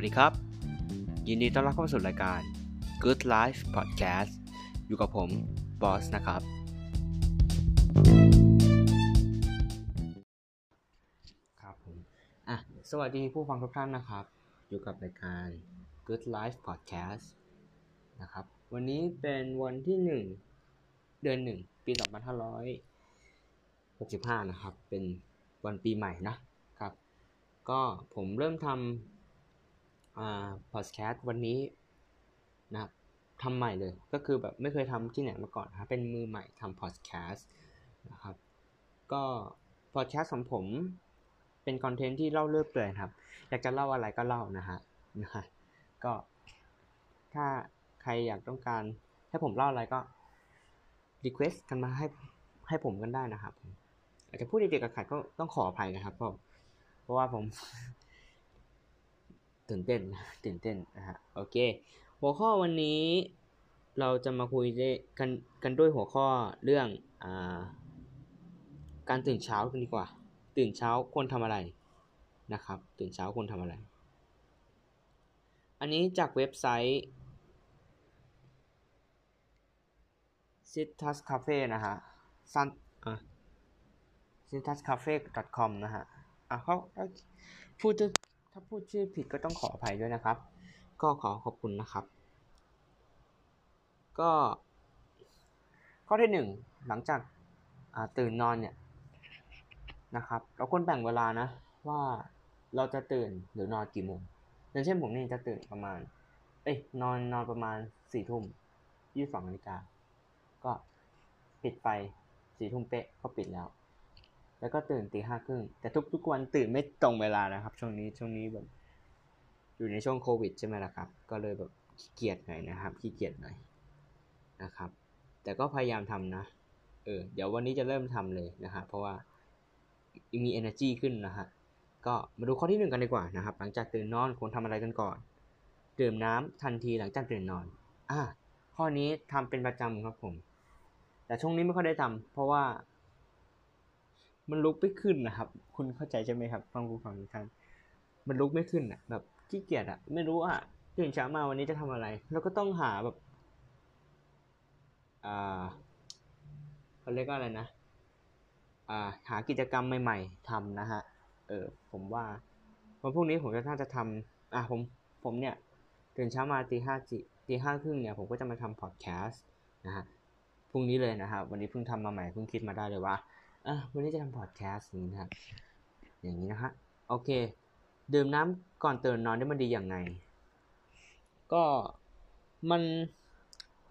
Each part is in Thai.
วัสดีครับ ยินดีต้อนรับเข้าสู่รายการ Good Life Podcast อยู่กับผมบอสนะครับ ครับผมอะสวัสดีผู้ฟังทุกท่านนะครับ อยู่กับรายการ Good Life Podcast นะครับ วันนี้เป็นวันที่ 1 เดือน 1 ปี 2565 นะครับ เป็นวันปีใหม่นะครับ ก็ผมเริ่มทำ อ่าพอดแคสต์วันนี้นะครับทำใหม่เลย ก็คือแบบไม่เคยทำที่ไหนมาก่อนนะเป็นมือใหม่ทำพอดแคสต์นะครับ ก็พอดแคสต์ของผมเป็นคอนเทนต์ที่เล่าเรื่อยเปื่อยครับ อยากจะเล่าอะไรก็เล่านะฮะนะฮะก็ถ้าใครอยากต้องการให้ผมเล่าอะไรก็request กันมาให้ให้ผมกันได้นะครับอาจจะพูดเด็กๆขัดก็ต้องขออภัยนะครับเพราะเพราะว่าผม ตื่นเต้นตื่นเต้นนะฮะโอเค หัวข้อวันนี้เราจะมาคุยกันกันด้วยหัวข้อเรื่องอ่าการตื่นเช้ากันดีกว่า ตื่นเช้าควรทำอะไรนะครับ ตื่นเช้าควรทำอะไร อันนี้จากเว็บไซต์ c i t u s Cafe นะฮะซันอะ c i t u s Cafe com นะฮะอะเขาพูด ถ้าพูดชื่อผิดก็ต้องขออภัยด้วยนะครับ ก็ขอขอบคุณนะครับ ก็ ข้อที่หนึ่งหลังจากตื่นนอนเนี่ยนะครับ เราควรแบ่งเวลานะ ว่าเราจะตื่นหรือนอนกี่โมงอย่างเช่นผมนี่จะตื่นประมาณ เอ้ยนอนนอนประมาณสี่ทุ่มยี่สิบสองนาฬิกาก็ปิดไฟสี่ทุ่มเป๊ะก็ปิดแล้ว แล้วก็ตื่นตีห้าครึ่งแต่ทุกทุกวันตื่นไม่ตรงเวลานะครับ ช่วงนี้ช่วงนี้แบบ อยู่ในช่วงโควิดใช่ไหมล่ะครับ ก็เลยแบบขี้เกียจหน่อยนะครับขี้เกียจหน่อยนะครับ แต่ก็พยายามทำนะเออเดี๋ยววันนี้จะเริ่มทำเลยนะฮะเพราะว่ามี energy ขึ้นนะฮะก็มาดูข้อที่หนึ่งกันดีกว่านะครับ หลังจากตื่นนอนควรทำอะไรกันก่อนดื่มน้ำทันทีหลังจากตื่นนอนอ่าข้อนี้ทำเป็นประจำครับผม แต่ช่วงนี้ไม่ค่อยได้ทำเพราะว่า มันลุกไม่ขึ้นนะครับ คุณเข้าใจใช่ไหมครับฟังคุณฟังทุกท่านมันลุกไม่ขึ้นอะ แบบขี้เกียจอะ ไม่รู้อะตื่นเช้ามาวันนี้จะทำอะไร แล้วก็ต้องหาแบบอ่าเขาเรียกว่าอะไรนะอ่าหากิจกรรมใหม่ ๆทำนะฮะเออผมว่าวันพรุ่งนี้ผมจะน่าจะทำอ่าผมผมเนี่ยตื่นเช้ามาตีห้าจิตีห้าครึ่งเนี่ยผมก็จะมาทำพอดแคสต์นะฮะพรุ่งนี้เลยนะครับวันนี้เพิ่งทำมาใหม่เพิ่งคิดมาได้เลยว่า อะวันนี้จะทำพอดแคสต์นี้นะครับอย่างนี้นะฮะโอเค ดื่มน้ำก่อนตื่นนอนได้มันดีอย่างไง ก็มัน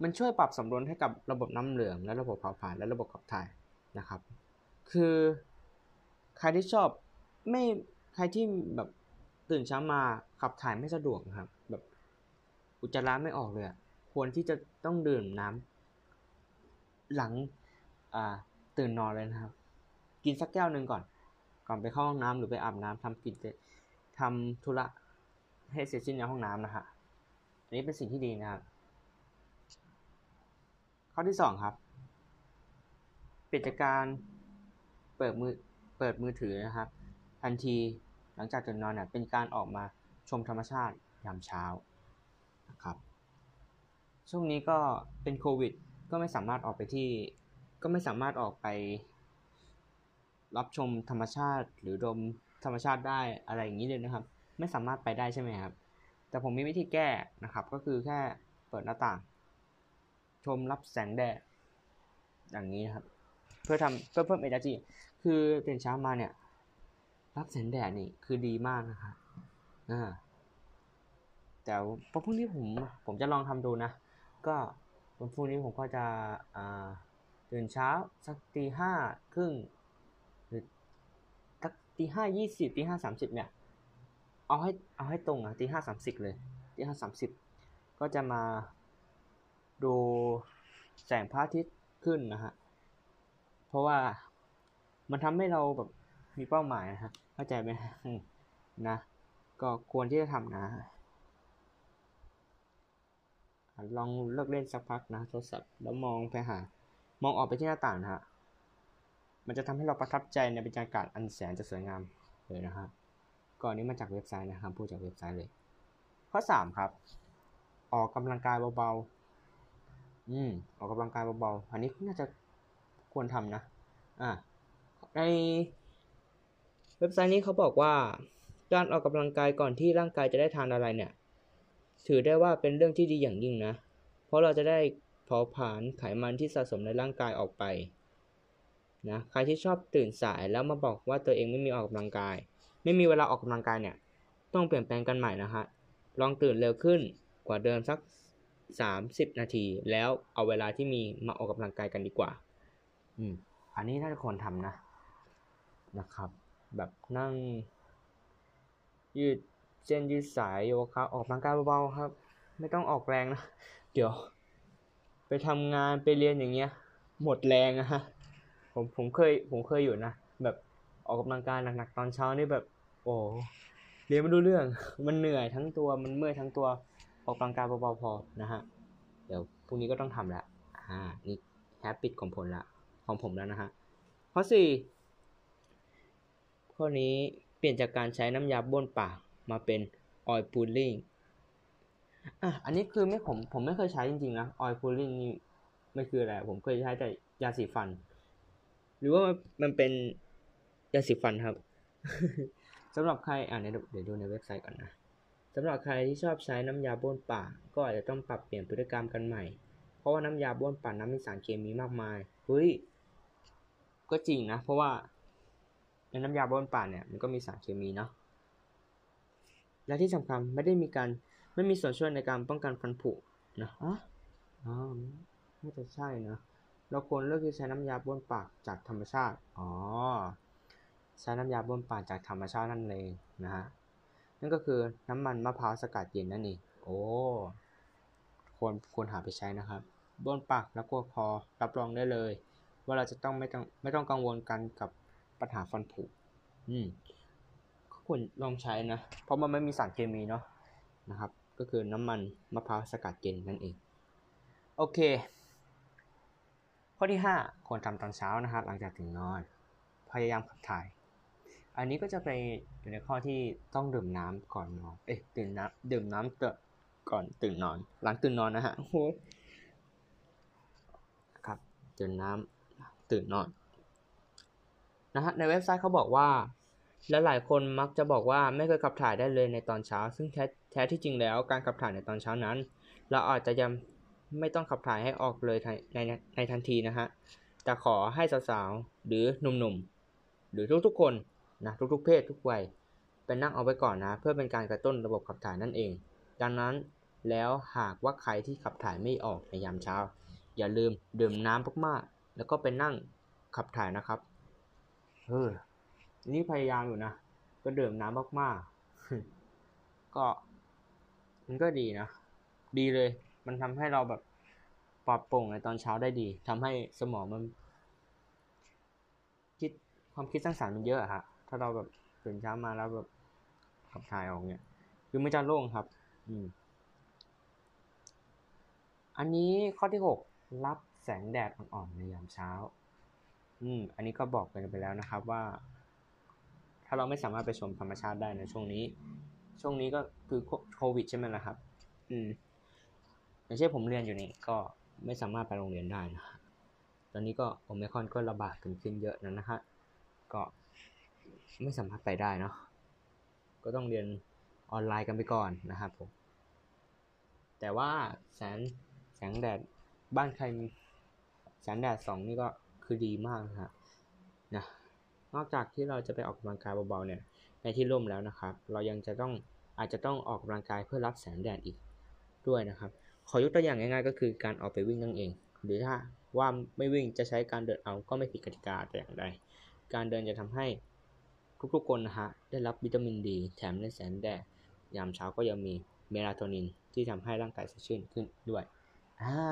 มันช่วยปรับสมดุลให้กับระบบน้ำเหลือง และระบบเผาผลาญและระบบขับถ่ายนะครับ คือใครที่ชอบไม่ใครที่แบบตื่นเช้ามาขับถ่ายไม่สะดวกครับ แบบอุจจาระไม่ออกเลยควรที่จะต้องดื่มน้ำหลังตื่นนอนเลยนะครับ กินสักแก้วหนึ่งก่อน ก่อนไปเข้าห้องน้ำหรือไปอาบน้ำทำกิจทำธุระให้เสร็จสิ้นในห้องน้ำนะฮะอันนี้เป็นสิ่งที่ดีนะครับข้อที่สองครับปิดการเปิดมือเปิดมือถือนะครับ ทันทีหลังจากตื่นนอนเนี่ยเป็นการออกมาชมธรรมชาติยามเช้านะครับช่วงนี้ก็เป็นโควิด ก็ไม่สามารถออกไปที่ ก็ไม่สามารถออกไป รับชมธรรมชาติ หรือดมธรรมชาติได้อะไรอย่างนี้เลยนะครับ ไม่สามารถไปได้ใช่ไหมครับ แต่ผมมีวิธีแก้นะครับ ก็คือแค่เปิดหน้าต่าง ชมรับแสงแดดอย่างนี้นะครับ เพื่อทำเพื่อเพิ่ม energy คือตื่นเช้ามาเนี่ย รับแสงแดดนี่คือดีมากนะครับอ่าแต่พอพรุ่งนี้ผมผมจะลองทำดูนะ ก็วันพรุ่งนี้ผมก็จะอ่าตื่นเช้าสักตีห้าครึ่ง ตีห้ายี่สิบตีห้าสามสิบเนี่ย เอาให้เอาให้ตรงอะตีห้าสามสิบเลยตีห้าสามสิบก็จะมาดูแสงพระอาทิตย์ขึ้นนะฮะ เพราะว่ามันทำให้เราแบบมีเป้าหมายนะฮะเข้าใจไหมนะ ก็ควรที่จะทำนะลองเลิกเล่นสักพักนะโทรศัพท์แล้วมองไปหามองออกไปที่หน้าต่างนะฮะ มันจะทำให้เราประทับใจในบรรยากาศอันแสนจะสวยงามเลยนะฮะก่อนนี้มาจากเว็บไซต์นะครับพูดจากเว็บไซต์เลย ข้อสามครับ ออกกำลังกายเบาๆ อืมออกกำลังกายเบาๆ อันนี้น่าจะควรทำนะ อ่า ในเว็บไซต์นี้เขาบอกว่าการออกกำลังกายก่อนที่ร่างกายจะได้ทานอะไรเนี่ย ถือได้ว่าเป็นเรื่องที่ดีอย่างยิ่งนะ เพราะเราจะได้เผาผลาญไขมันที่สะสมในร่างกายออกไป นะใครที่ชอบตื่นสายแล้วมาบอกว่าตัวเองไม่มีออกกำลังกาย ไม่มีเวลาออกกำลังกายเนี่ย ต้องเปลี่ยนแปลงกันใหม่นะฮะลองตื่นเร็วขึ้นกว่าเดิมสัก 30 นาที แล้วเอาเวลาที่มีมาออกกำลังกายกันดีกว่า อืมอันนี้น่าควรทำนะนะครับ แบบนั่ง ยืดเส้นยืดสายโยคะออกกำลังกายเบาๆครับ ไม่ต้องออกแรงนะ เดี๋ยว ไปทำงานไปเรียนอย่างเงี้ย หมดแรงอะฮะ ผมผมเคย ผมเคยอยู่นะแบบออกกำลังกายหนักๆตอนเช้านี่แบบ โอ้เรียนไม่รู้เรื่อง มันเหนื่อยทั้งตัวมันเมื่อยทั้งตัวออกกำลังกายเบาๆพอนะฮะเดี๋ยวพรุ่งนี้ก็ต้องทำละอ่านี่ happy ของผมละของผมแล้วนะฮะข้อสี่ข้อนี้เปลี่ยนจากการใช้น้ำยาบ้วนปากมาเป็นออยล์พูลลิ่งอะอันนี้คือไม่ผมผมไม่เคยใช้จริงๆนะออยล์พูลลิ่งนี่ไม่คืออะไรผมเคยใช้แต่ยาสีฟัน หรือว่ามันเป็นยาสีฟันครับสำหรับใครอ่านเดี๋ยวดูในเว็บไซต์ก่อนนะสำหรับใครที่ชอบใช้น้ำยาบ้วนปากก็อาจจะต้องปรับเปลี่ยนพฤติกรรมกันใหม่ เพราะว่าน้ำยาบ้วนปากน้ำมีสารเคมีมากมายเฮ้ยก็จริงนะ เพราะว่าในน้ำยาบ้วนปากเนี่ยมันก็มีสารเคมีเนาะและที่สำคัญไม่ได้มีการไม่มีส่วนช่วยในการป้องกันฟันผุนะอ๋ออ๋อน่าจะใช่นะ เราควรเลือกที่ใช้น้ำยาบ้วนปากจากธรรมชาติ อ๋อ ใช้น้ำยาบ้วนปากจากธรรมชาตินั่นเองนะฮะ นั่นก็คือน้ำมันมะพร้าวสกัดเย็นนั่นเอง โอ้ ควรควรหาไปใช้นะครับบ้วนปากแล้วก็คอรับรองได้เลย ว่าเราจะต้องไม่ต้องไม่ต้องกังวลกันกับปัญหาฟันผุ อืมก็ควรลองใช้นะ เพราะมันไม่มีสารเคมีเนาะนะครับ ก็คือน้ำมันมะพร้าวสกัดเย็นนั่นเอง โอเค ข้อที่ 5 ควรทำตอนเช้านะฮะหลังจากถึงนอน พยายามขับถ่าย อันนี้ก็จะไปอยู่ในข้อที่ต้องดื่มน้ำก่อนนอน เอ๊ะดื่มน้ำดื่มน้ำเตะก่อนตื่นนอน หลังตื่นนอนนะฮะโอ้ครับดื่มน้ำตื่นนอนนะฮะในเว็บไซต์เขาบอกว่าและหลายคนมักจะบอกว่าไม่เคยขับถ่ายได้เลยในตอนเช้า ซึ่งแท้แท้ที่จริงแล้วการขับถ่ายในตอนเช้านั้น เราอาจจะยัง ไม่ต้องขับถ่ายให้ออกเลยในในในทันทีนะฮะ แต่ขอให้สาวๆ หรือหนุ่มๆ หรือทุกๆ คนนะทุกๆ เพศทุกวัยเป็นนั่งเอาไว้ก่อนนะ เพื่อเป็นการกระตุ้นระบบขับถ่ายนั่นเอง ดังนั้นแล้วหากว่าใครที่ขับถ่ายไม่ออกในยามเช้า อย่าลืมดื่มน้ำมากๆแล้วก็ไปนั่งขับถ่ายนะครับเออนี่พยายามอยู่นะ ก็ดื่มน้ำมากๆ ก็ มันก็ดีนะ ดีเลย มันทำให้เราแบบปลอดโปร่งในตอนเช้าได้ดีทำให้สมองมัน คิดความคิดสร้างสรรค์มันเยอะอะฮะถ้าเราแบบตื่นเช้ามาแล้วแบบขับถ่ายออกเนี่ยคือไม่จะโล่งครับ อืม อันนี้ข้อที่หกรับแสงแดดอ่อนๆในยามเช้า อืม อันนี้ก็บอกกันไปแล้วนะครับว่า ถ้าเราไม่สามารถไปชมธรรมชาติได้ในช่วงนี้ ช่วงนี้ก็คือโควิดใช่ไหมล่ะครับ อืม อย่างเช่นผมเรียนอยู่นี่ก็ไม่สามารถไปโรงเรียนได้นะตอนนี้ก็โอเมคอนก็ระบาดกันขึ้นเยอะนะนะฮะก็ไม่สามารถไปได้เนาะก็ต้องเรียนออนไลน์กันไปก่อนนะครับผม แต่ว่าแสงแสงแดดบ้านใครมีแสงแดดสองนี่ก็คือดีมากนะฮะนะนอกจากที่เราจะไปออกกำลังกายเบาๆเนี่ยในที่ร่มแล้วนะครับ เรายังจะต้องอาจจะต้องออกกำลังกายเพื่อรับแสงแดดอีกด้วยนะครับ ขอยกตัวอย่างง่ายๆ ก็คือการออกไปวิ่งนั่นเอง หรือถ้าว่าไม่วิ่งจะใช้การเดินเอาก็ไม่ผิดกติกาแต่อย่างใด การเดินจะทำให้ทุกๆคนนะฮะได้รับวิตามินดี แถมในแสงแดดยามเช้าก็ยังมีเมลาโทนินที่ทำให้ร่างกายสดชื่นขึ้นด้วยอ่า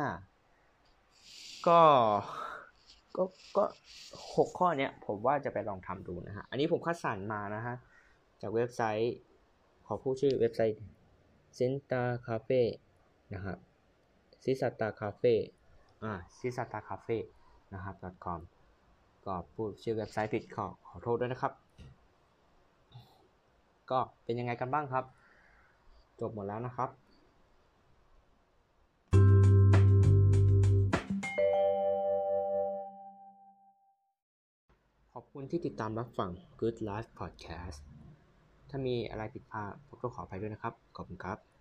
ก็ก็ก็หกข้อเนี้ยผมว่าจะไปลองทำดูนะฮะ อันนี้ผมคัดสรรมานะฮะ จากเว็บไซต์ ขอพูดชื่อเว็บไซต์ c e n t a Cafe นะครับซิสตาคาเฟ่อ่าซิสตาคาเฟ่นะครับ .com ก็พูดชื่อเว็บไซต์ผิดขอขอโทษด้วยนะครับ ก็เป็นยังไงกันบ้างครับ จบหมดแล้วนะครับขอบคุณที่ติดตามรับฟัง Good Life Podcast ถ้ามีอะไรผิดพลาดผมก็ขออภัยด้วยนะครับ ขอบคุณครับ